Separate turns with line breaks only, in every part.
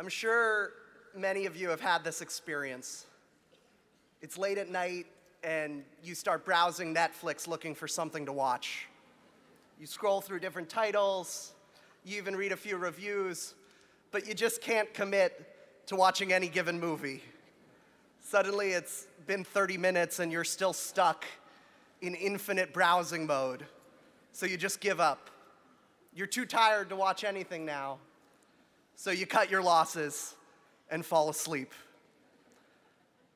I'm sure many of you have had this experience. It's late at night and you start browsing Netflix looking for something to watch. You scroll through different titles, you even read a few reviews, but you just can't commit to watching any given movie. Suddenly it's been 30 minutes and you're still stuck in infinite browsing mode, so you just give up. You're too tired to watch anything now, so you cut your losses and fall asleep.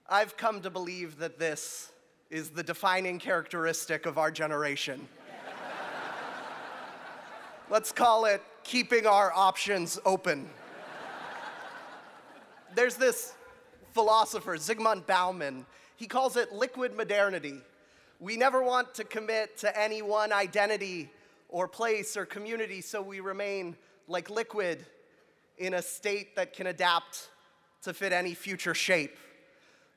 I've come to believe that this is the defining characteristic of our generation. Let's call it keeping our options open. There's this philosopher, Zygmunt Bauman, he calls it liquid modernity. We never want to commit to any one identity or place or community, so we remain like liquid in a state that can adapt to fit any future shape.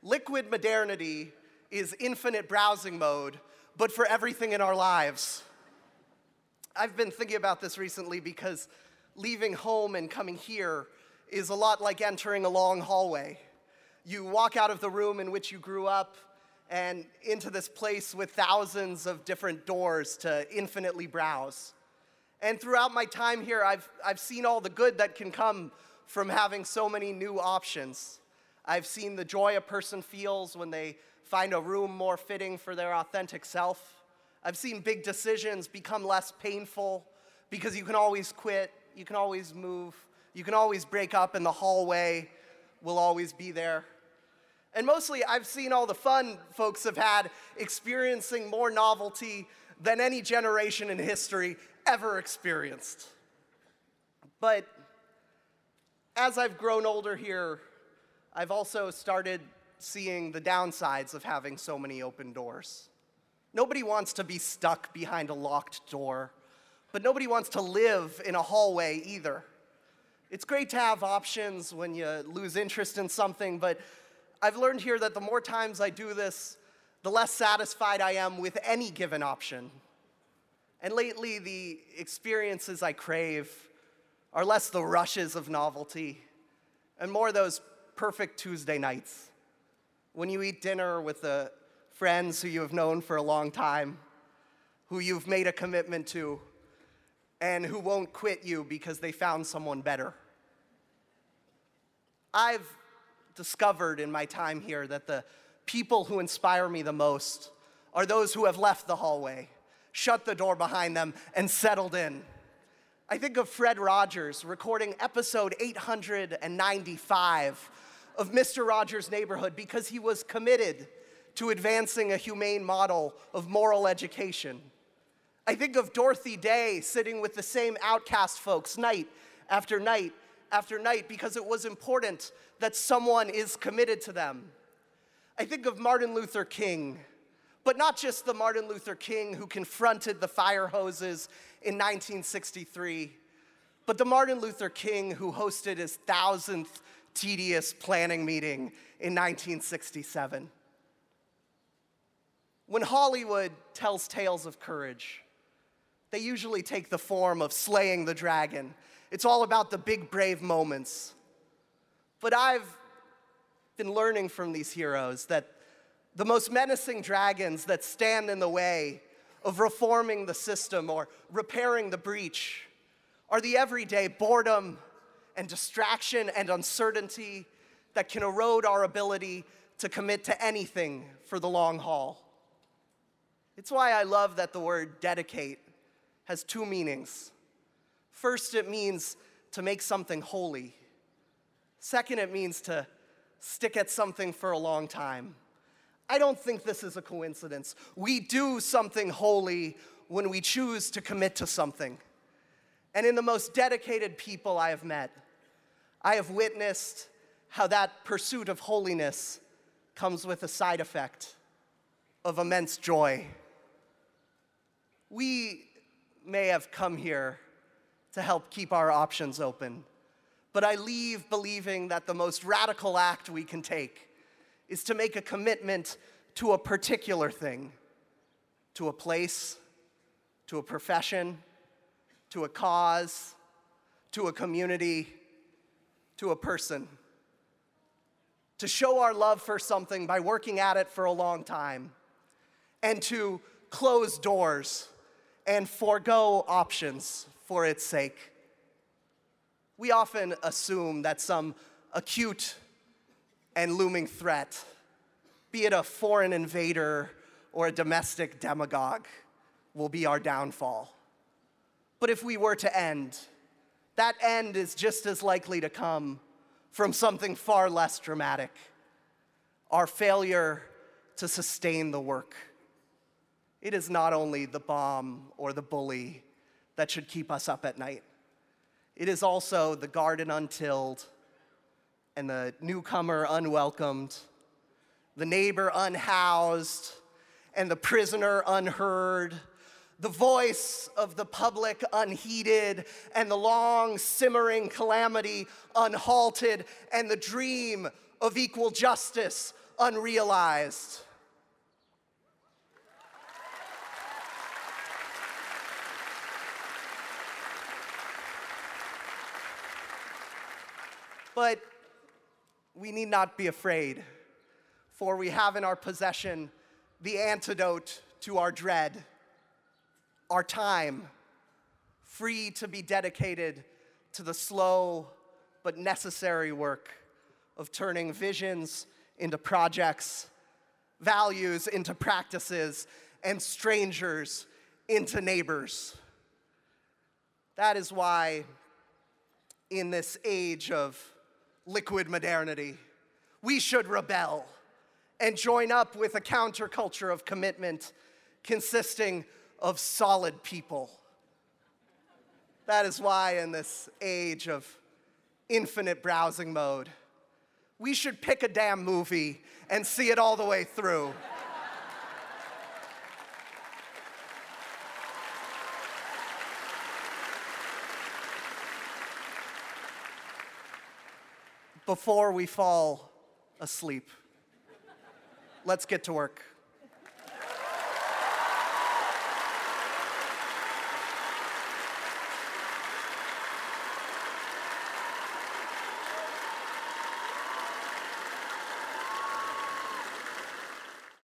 Liquid modernity is infinite browsing mode, but for everything in our lives. I've been thinking about this recently because leaving home and coming here is a lot like entering a long hallway. You walk out of the room in which you grew up and into this place with thousands of different doors to infinitely browse. And throughout my time here, I've, I've seen all the good that can come from having so many new options. I've seen the joy a person feels when they find a room more fitting for their authentic self. I've seen big decisions become less painful because you can always quit, you can always move, you can always break up, and the hallway will always be there. And mostly, I've seen all the fun folks have had experiencing more novelty than any generation in history ever experienced. But as I've grown older here, I've also started seeing the downsides of having so many open doors. Nobody wants to be stuck behind a locked door, but nobody wants to live in a hallway either. It's great to have options when you lose interest in something, but I've learned here that the more times I do this, the less satisfied I am with any given option. And lately, the experiences I crave are less the rushes of novelty and more those perfect Tuesday nights when you eat dinner with the friends who you have known for a long time, who you've made a commitment to, and who won't quit you because they found someone better. I've discovered in my time here that the people who inspire me the most are those who have left the hallway, shut the door behind them, and settled in. I think of Fred Rogers recording episode 895 of Mr. Rogers' Neighborhood because he was committed to advancing a humane model of moral education. I think of Dorothy Day sitting with the same outcast folks night after night after night because it was important that someone is committed to them. I think of Martin Luther King, but not just the Martin Luther King who confronted the fire hoses in 1963, but the Martin Luther King who hosted his thousandth tedious planning meeting in 1967. When Hollywood tells tales of courage, they usually take the form of slaying the dragon. It's all about the big, brave moments. But I've been learning from these heroes that the most menacing dragons that stand in the way of reforming the system or repairing the breach are the everyday boredom and distraction and uncertainty that can erode our ability to commit to anything for the long haul. It's why I love that the word dedicate has two meanings. First, it means to make something holy. Second, it means to stick at something for a long time. I don't think this is a coincidence. We do something holy when we choose to commit to something. And in the most dedicated people I have met, I have witnessed how that pursuit of holiness comes with a side effect of immense joy. We may have come here to help keep our options open but I leave believing that the most radical act we can take is to make a commitment to a particular thing, to a place, to a profession, to a cause, to a community, to a person, to show our love for something by working at it for a long time, and to close doors and forego options for its sake. We often assume that some acute and looming threat, be it a foreign invader or a domestic demagogue, will be our downfall. But if we were to end, that end is just as likely to come from something far less dramatic our failure to sustain the work. It is not only the bomb or the bully that should keep us up at night, it is also the garden untilled and the newcomer unwelcomed, the neighbor unhoused, and the prisoner unheard the voice of the public unheeded, and the long simmering calamity unhalted, and the dream of equal justice unrealized. But we need not be afraid, for we have in our possession the antidote to our dread our time free to be dedicated to the slow but necessary work of turning visions into projects, values into practices, and strangers into neighbors. That is why, in this age of liquid modernity, we should rebel and join up with a counterculture of commitment consisting of solid people. That is why, in this age of infinite browsing mode, we should pick a damn movie and see it all the way through. Before we fall asleep, let's get to work.